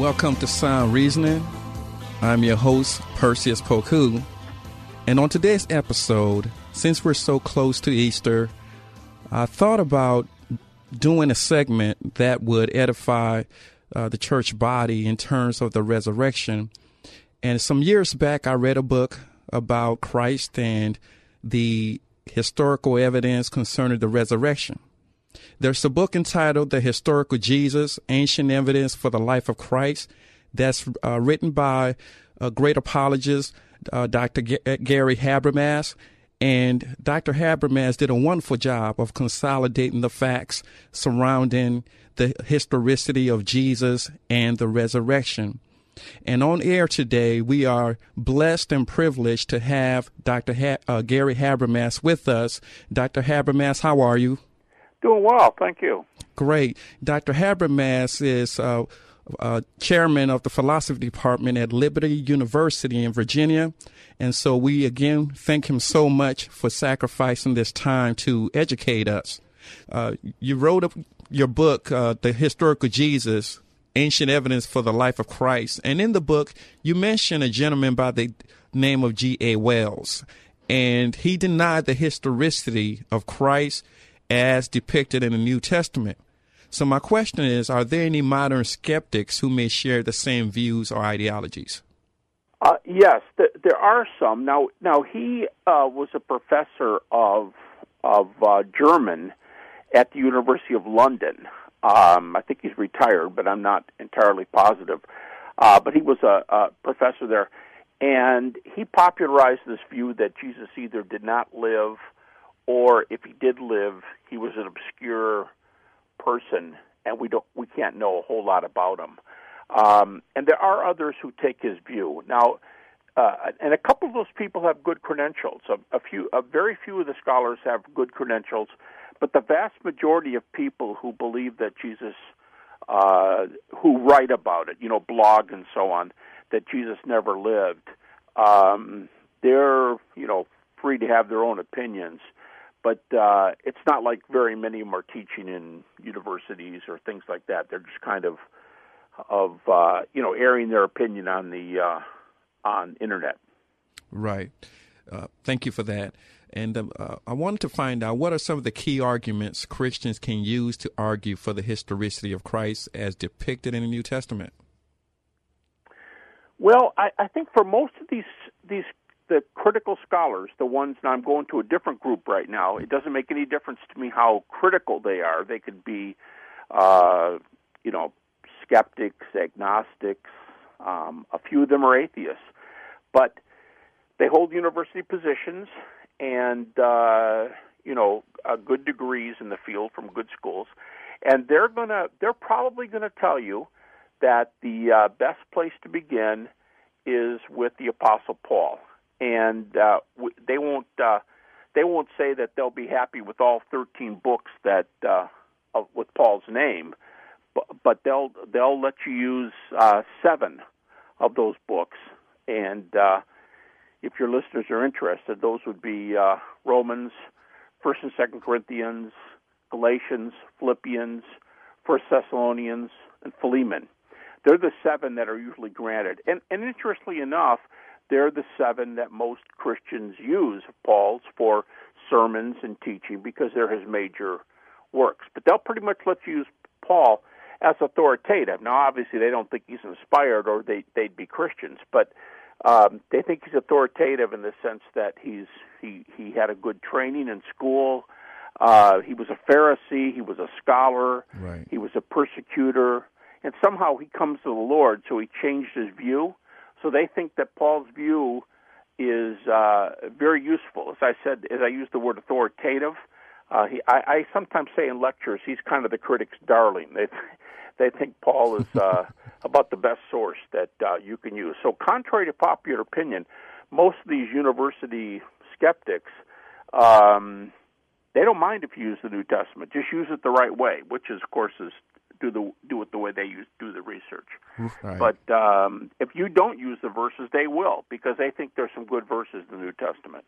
Welcome to Sound Reasoning. I'm your host, Perseus Poku. And on today's episode, since we're so close to Easter, I thought about doing a segment that would edify uh, the church body in terms of the resurrection. And some years back, I read a book about Christ and the historical evidence concerning the resurrection. There's a book entitled The Historical Jesus Ancient Evidence for the Life of Christ that's uh, written by a great apologist, uh, Dr. G- uh, Gary Habermas. And Dr. Habermas did a wonderful job of consolidating the facts surrounding the historicity of Jesus and the resurrection. And on air today, we are blessed and privileged to have Dr. Ha- uh, Gary Habermas with us. Dr. Habermas, how are you? Doing well, thank you. Great. Dr. Habermas is uh, uh, chairman of the philosophy department at Liberty University in Virginia. And so we again thank him so much for sacrificing this time to educate us. Uh, you wrote up your book, uh, The Historical Jesus Ancient Evidence for the Life of Christ. And in the book, you mention a gentleman by the name of G.A. Wells. And he denied the historicity of Christ as depicted in the New Testament. So my question is, are there any modern skeptics who may share the same views or ideologies? Uh, yes, th- there are some. Now, now he uh, was a professor of of uh, German at the University of London. Um, I think he's retired, but I'm not entirely positive. Uh, but he was a, a professor there, and he popularized this view that Jesus either did not live or if he did live, he was an obscure person, and we don't we can't know a whole lot about him. Um, and there are others who take his view now. Uh, and a couple of those people have good credentials. A, a few, a very few of the scholars have good credentials, but the vast majority of people who believe that Jesus, uh, who write about it, you know, blog and so on, that Jesus never lived, um, they're you know free to have their own opinions but uh, it's not like very many of them are teaching in universities or things like that. They're just kind of of uh, you know airing their opinion on the uh, on internet. Right. Uh, thank you for that. And um, uh, I wanted to find out what are some of the key arguments Christians can use to argue for the historicity of Christ as depicted in the New Testament. Well, I, I think for most of these these the critical scholars, the ones, and I'm going to a different group right now, it doesn't make any difference to me how critical they are. They could be, uh, you know, skeptics, agnostics, um, a few of them are atheists, but they hold university positions and, uh, you know, uh, good degrees in the field from good schools, and they're gonna, they're probably gonna tell you that the uh, best place to begin is with the Apostle Paul and uh, they won't uh, they won't say that they'll be happy with all 13 books that uh, with Paul's name, but, but they'll they'll let you use uh, seven of those books, and uh, if your listeners are interested, those would be uh, Romans, First and Second Corinthians, Galatians, Philippians, First Thessalonians, and Philemon. They're the seven that are usually granted, and and interestingly enough they're the seven that most Christians use, Paul's, for sermons and teaching because they're his major works. But they'll pretty much let you use Paul as authoritative. Now, obviously, they don't think he's inspired or they, they'd be Christians, but um, they think he's authoritative in the sense that he's he, he had a good training in school. Uh, he was a Pharisee. He was a scholar. Right. He was a persecutor. And somehow he comes to the Lord, so he changed his view so they think that Paul's view is uh, very useful. As I said, as I use the word authoritative, uh, he, I, I sometimes say in lectures he's kind of the critic's darling. They they think Paul is uh, about the best source that uh, you can use. So, contrary to popular opinion, most of these university skeptics, um, they don't mind if you use the New Testament. Just use it the right way, which is, of course, is do the do it the way they use do the research. Right. But um, if you don't use the verses, they will because they think there's some good verses in the New Testament.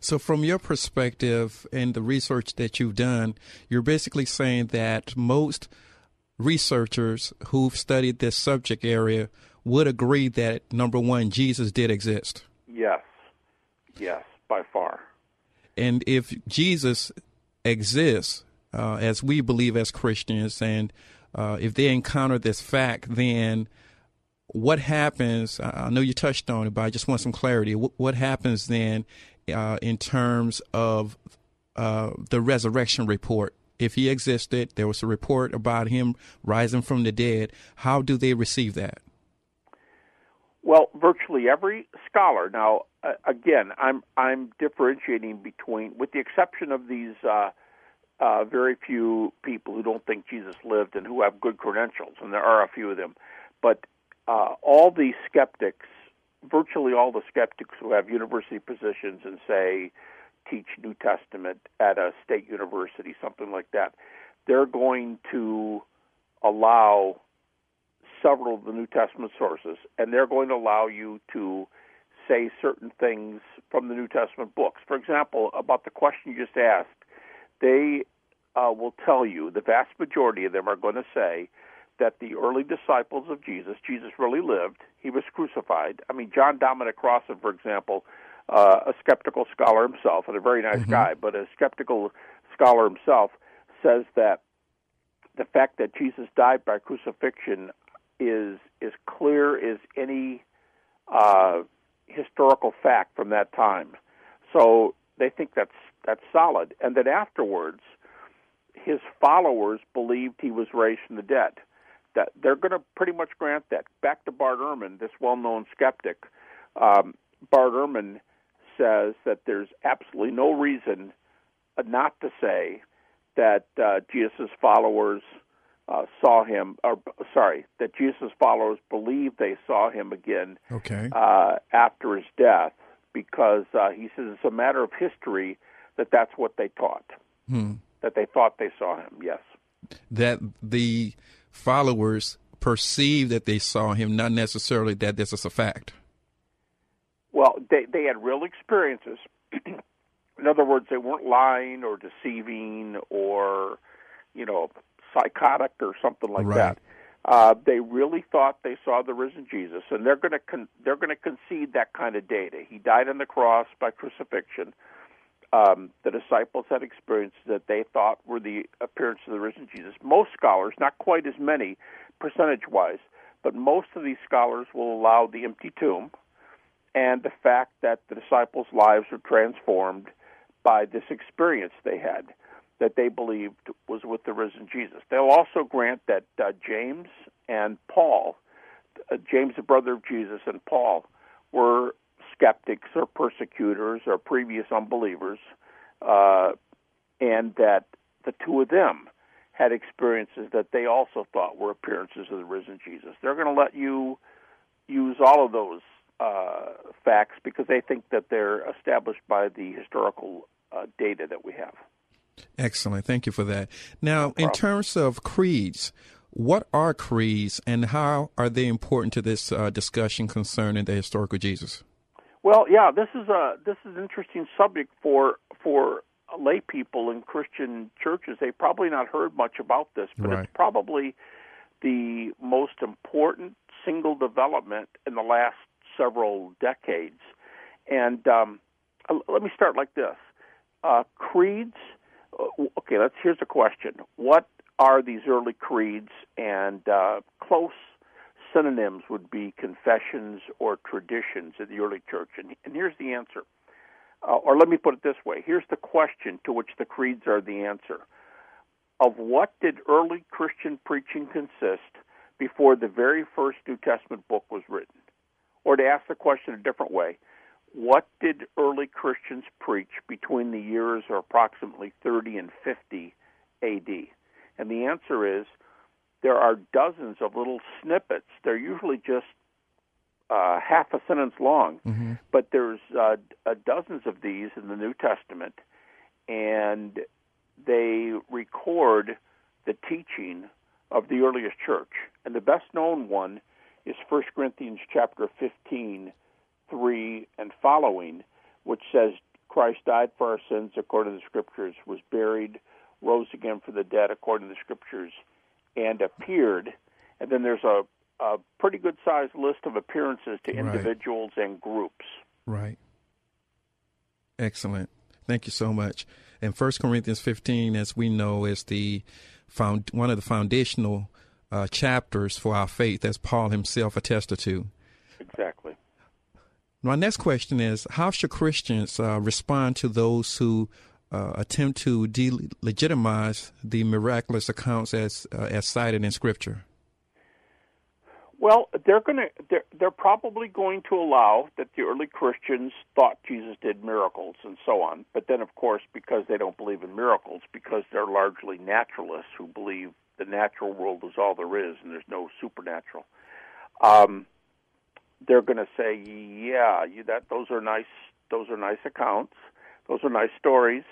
So, from your perspective and the research that you've done, you're basically saying that most researchers who've studied this subject area would agree that number one, Jesus did exist. Yes, yes, by far. And if Jesus exists, uh, as we believe as Christians, and uh, if they encounter this fact, then what happens? I know you touched on it, but I just want some clarity. What, what happens then uh, in terms of uh, the resurrection report? If he existed, there was a report about him rising from the dead. How do they receive that? Well, virtually every scholar. Now, uh, again, I'm I'm differentiating between, with the exception of these uh, very few people who don't think Jesus lived and who have good credentials, and there are a few of them. But uh, all the skeptics, virtually all the skeptics who have university positions and say teach New Testament at a state university, something like that, they're going to allow several of the New Testament sources, and they're going to allow you to say certain things from the New Testament books. For example, about the question you just asked, they uh, will tell you, the vast majority of them are going to say that the early disciples of Jesus, Jesus really lived, he was crucified. I mean, John Dominic Crossan, for example, uh, a skeptical scholar himself, and a very nice mm-hmm. guy, but a skeptical scholar himself, says that the fact that Jesus died by crucifixion is as clear as any uh, historical fact from that time. So they think that's that's solid, and that afterwards, his followers believed he was raised from the dead. That they're going to pretty much grant that. Back to Bart Ehrman, this well-known skeptic. Um, Bart Ehrman says that there's absolutely no reason not to say that uh, Jesus' followers uh, saw him, or sorry, that Jesus' followers believe they saw him again okay. uh, after his death, because uh, he says it's a matter of history that that's what they taught, hmm. that they thought they saw him. Yes, that the followers perceived that they saw him, not necessarily that this is a fact. Well, they they had real experiences. In other words, they weren't lying or deceiving or, you know, psychotic or something like right. that. Uh, they really thought they saw the risen Jesus, and they're going to con- they're going to concede that kind of data. He died on the cross by crucifixion. Um, the disciples had experiences that they thought were the appearance of the risen Jesus. Most scholars, not quite as many percentage wise, but most of these scholars will allow the empty tomb and the fact that the disciples' lives were transformed by this experience they had that they believed was with the risen Jesus. They'll also grant that uh, James and Paul, uh, James, the brother of Jesus, and Paul were skeptics or persecutors or previous unbelievers, uh, and that the two of them had experiences that they also thought were appearances of the risen Jesus. They're going to let you use all of those uh, facts because they think that they're established by the historical uh, data that we have. Excellent. Thank you for that. Now, no in terms of creeds, what are creeds and how are they important to this uh, discussion concerning the historical Jesus? Well, yeah, this is a this is an interesting subject for for lay people in Christian churches. They've probably not heard much about this, but right. it's probably the most important single development in the last several decades. And um, let me start like this: uh, creeds uh, okay, let's here's a question: What are these early creeds? And uh, close synonyms would be confessions or traditions in the early church. And, and here's the answer. Uh, or let me put it this way: Here's the question to which the creeds are the answer. Of what did early Christian preaching consist before the very first New Testament book was written? Or to ask the question a different way, what did early Christians preach between the years of approximately 30 and 50 AD? And the answer is there are dozens of little snippets. They're usually just uh, half a sentence long, Mm-hmm. but there's uh, uh, dozens of these in the New Testament, and they record the teaching of the earliest church. And the best known one is 1 Corinthians chapter 15, 3 and following, which says Christ died for our sins according to the scriptures, was buried, rose again for the dead according to the scriptures, and appeared. And then there's a, a pretty good sized list of appearances to Right. individuals and groups. Right. Excellent. Thank you so much. And First Corinthians 15, as we know, is the found one of the foundational uh, chapters for our faith, as Paul himself attested to. Exactly. My next question is: How should Christians uh, respond to those who uh, attempt to delegitimize the miraculous accounts as uh, as cited in Scripture? Well, they're going to they're, they're probably going to allow that the early Christians thought Jesus did miracles and so on. But then of course because they don't believe in miracles because they're largely naturalists who believe the natural world is all there is and there's no supernatural. Um they're going to say, "Yeah, you that those are nice those are nice accounts. Those are nice stories,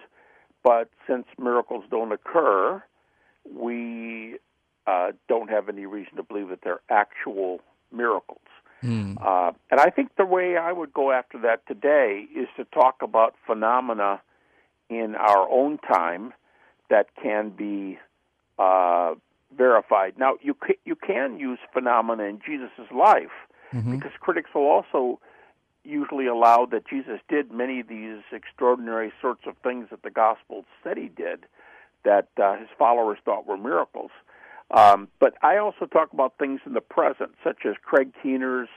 but since miracles don't occur, we uh, don't have any reason to believe that they're actual miracles. Uh, and I think the way I would go after that today is to talk about phenomena in our own time that can be uh, verified. Now, you ca- you can use phenomena in Jesus' life because critics will also usually allowed that Jesus did many of these extraordinary sorts of things that the Gospels said he did that uh, his followers thought were miracles. Um, but I also talk about things in the present, such as Craig Keener's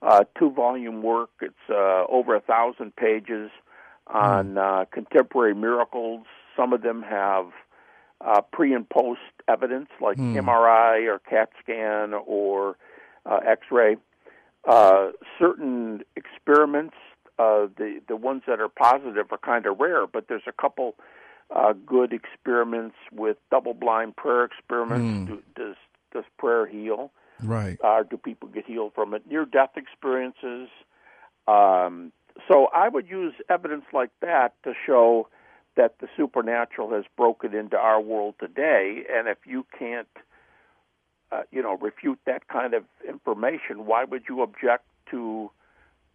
uh, two-volume work. It's uh, over a thousand pages on uh, contemporary miracles. Some of them have uh, pre and post evidence, like MRI or CAT scan or uh, X-ray. Uh, certain experiments, uh, the the ones that are positive are kind of rare, but there's a couple uh, good experiments with double-blind prayer experiments. Do, does does prayer heal? Right. uh, do people get healed from it? Near death experiences. Um, so I would use evidence like that to show that the supernatural has broken into our world today. And if you can't, uh, you know, refute that kind of information, why would you object to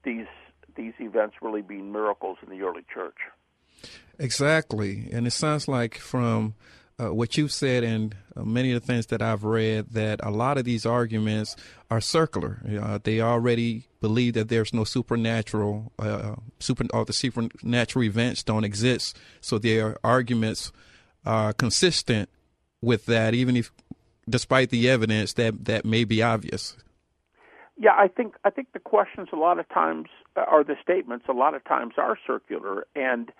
these these events really being miracles in the early church? Exactly. And it sounds like from uh, what you've said and uh, many of the things that I've read that a lot of these arguments are circular. Uh, they already believe that there's no supernatural, uh, super, or the supernatural events don't exist. So their arguments are consistent with that, even if, despite the evidence that that may be obvious. Yeah, I think I think the questions a lot of times or the statements a lot of times are circular. And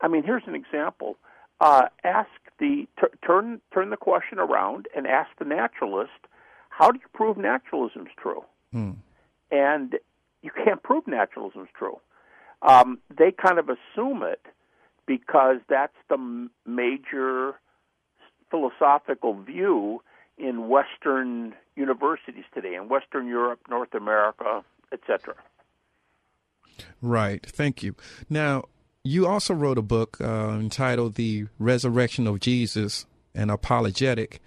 I mean, here's an example: uh, ask the t- turn turn the question around and ask the naturalist, "How do you prove naturalism's true?" And you can't prove naturalism's true. Um, they kind of assume it because that's the m- major philosophical view in Western universities today, in Western Europe, North America, etc. Right. Thank you. Now, you also wrote a book uh, entitled The Resurrection of Jesus an Apologetic.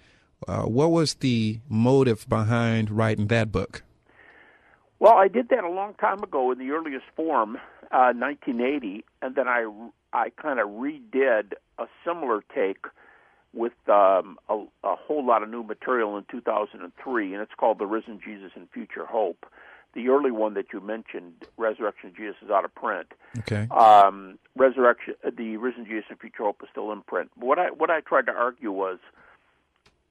Uh, what was the motive behind writing that book? Well, I did that a long time ago in the earliest form, uh, 1980, and then I I kind of redid a similar take with um, a, a whole lot of new material in 2003, and it's called "The Risen Jesus and Future Hope." The early one that you mentioned, "Resurrection of Jesus," is out of print. Okay. Um, Resurrection, the Risen Jesus and Future Hope is still in print. What I what I tried to argue was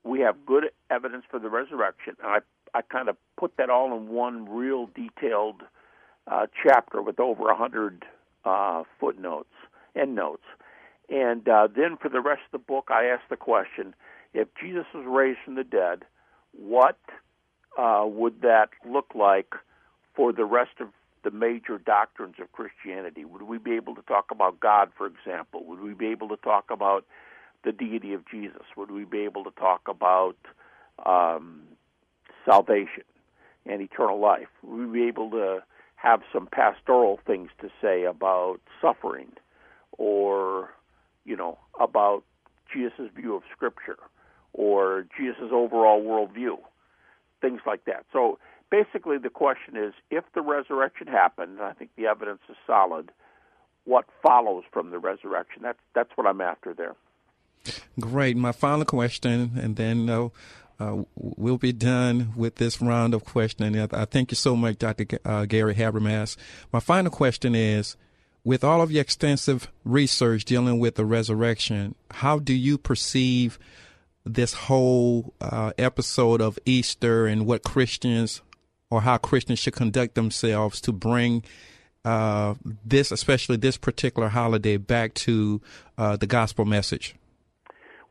we have good evidence for the resurrection, and I I kind of put that all in one real detailed uh, chapter with over a hundred uh, footnotes and notes. And uh, then for the rest of the book, I asked the question: If Jesus was raised from the dead, what uh, would that look like for the rest of the major doctrines of Christianity? Would we be able to talk about God, for example? Would we be able to talk about the deity of Jesus? Would we be able to talk about um, salvation and eternal life. Would We'll be able to have some pastoral things to say about suffering or, you know, about Jesus' view of Scripture or Jesus' overall worldview, things like that. So basically, the question is if the resurrection happened, I think the evidence is solid, what follows from the resurrection? That's, that's what I'm after there. Great. My final question, and then uh, uh, we'll be done with this round of questioning. I thank you so much, Dr. G- uh, Gary Habermas. My final question is with all of your extensive research dealing with the resurrection, how do you perceive this whole uh, episode of Easter and what Christians or how Christians should conduct themselves to bring uh, this, especially this particular holiday, back to uh, the gospel message?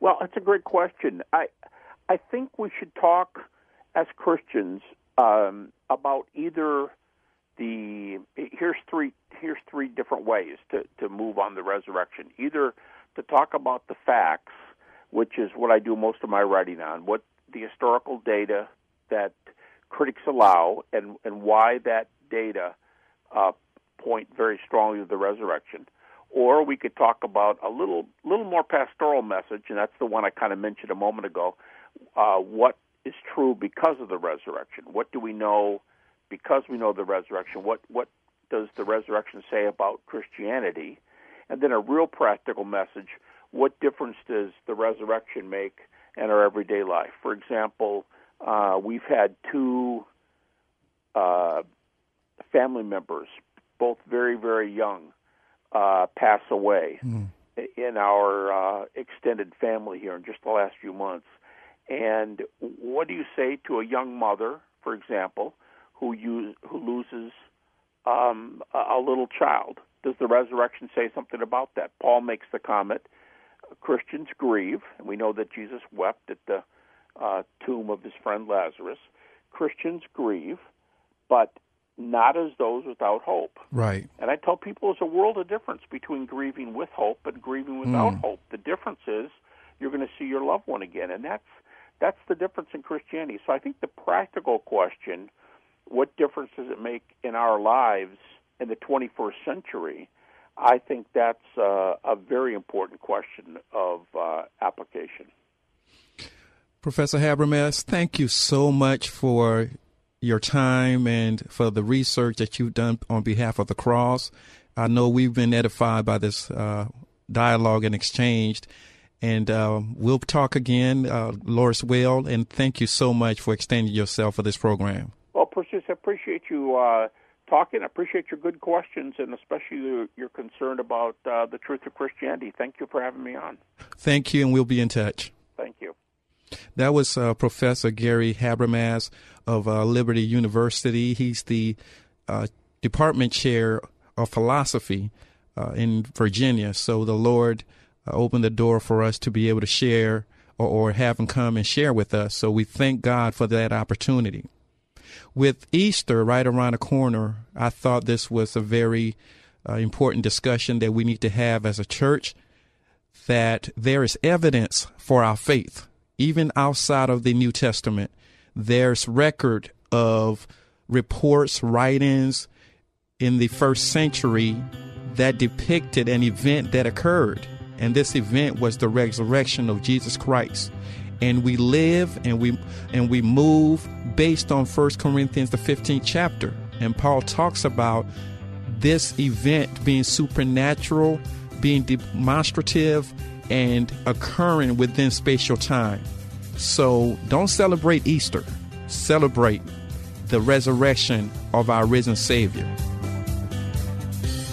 Well, that's a great question. I I think we should talk as Christians um, about either the here's three here's three different ways to to move on the resurrection. Either to talk about the facts, which is what I do most of my writing on, what the historical data that critics allow, and and why that data uh, point very strongly to the resurrection. Or we could talk about a little little more pastoral message, and that's the one I kind of mentioned a moment ago. Uh, what is true because of the resurrection? What do we know because we know the resurrection? What what does the resurrection say about Christianity? And then a real practical message: what difference does the resurrection make in our everyday life? For example, uh, we've had two uh, family members, both very very young, uh, pass away mm. in our uh, extended family here in just the last few months. And what do you say to a young mother, for example, who use, who loses um, a, a little child? Does the resurrection say something about that? Paul makes the comment: Christians grieve, and we know that Jesus wept at the uh, tomb of his friend Lazarus. Christians grieve, but not as those without hope. Right. And I tell people there's a world of difference between grieving with hope and grieving without mm. hope. The difference is you're going to see your loved one again, and that's that's the difference in Christianity. So I think the practical question, what difference does it make in our lives in the 21st century? I think that's uh, a very important question of uh, application. Professor Habermas, thank you so much for your time and for the research that you've done on behalf of the cross. I know we've been edified by this uh, dialogue and exchanged. And uh, we'll talk again, uh, Loris Well, and thank you so much for extending yourself for this program. I appreciate you uh, talking. I appreciate your good questions, and especially your, your concern about uh, the truth of Christianity. Thank you for having me on. Thank you, and we'll be in touch. Thank you. That was uh, Professor Gary Habermas of uh, Liberty University. He's the uh, department chair of philosophy uh, in Virginia. So the Lord uh, opened the door for us to be able to share or, or have him come and share with us. So we thank God for that opportunity. With Easter right around the corner, I thought this was a very uh, important discussion that we need to have as a church that there is evidence for our faith even outside of the New Testament, there's record of reports, writings in the first century that depicted an event that occurred. And this event was the resurrection of Jesus Christ. And we live and we and we move based on 1 Corinthians the 15th chapter. And Paul talks about this event being supernatural, being demonstrative, and occurring within spatial time. So don't celebrate Easter, celebrate the resurrection of our risen Savior.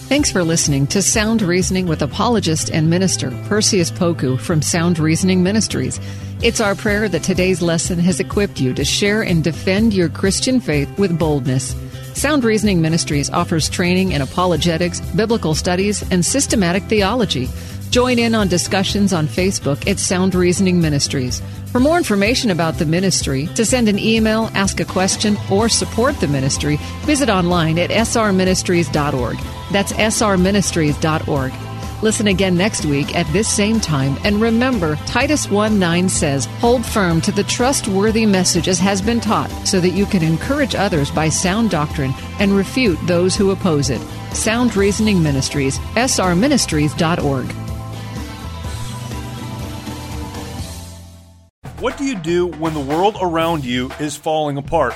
Thanks for listening to Sound Reasoning with apologist and minister Perseus Poku from Sound Reasoning Ministries. It's our prayer that today's lesson has equipped you to share and defend your Christian faith with boldness. Sound Reasoning Ministries offers training in apologetics, biblical studies, and systematic theology. Join in on discussions on Facebook at Sound Reasoning Ministries. For more information about the ministry, to send an email, ask a question, or support the ministry, visit online at srministries.org. That's srministries.org. Listen again next week at this same time, and remember, Titus 1 9 says, Hold firm to the trustworthy message as has been taught, so that you can encourage others by sound doctrine and refute those who oppose it. Sound Reasoning Ministries, srministries.org. What do you do when the world around you is falling apart?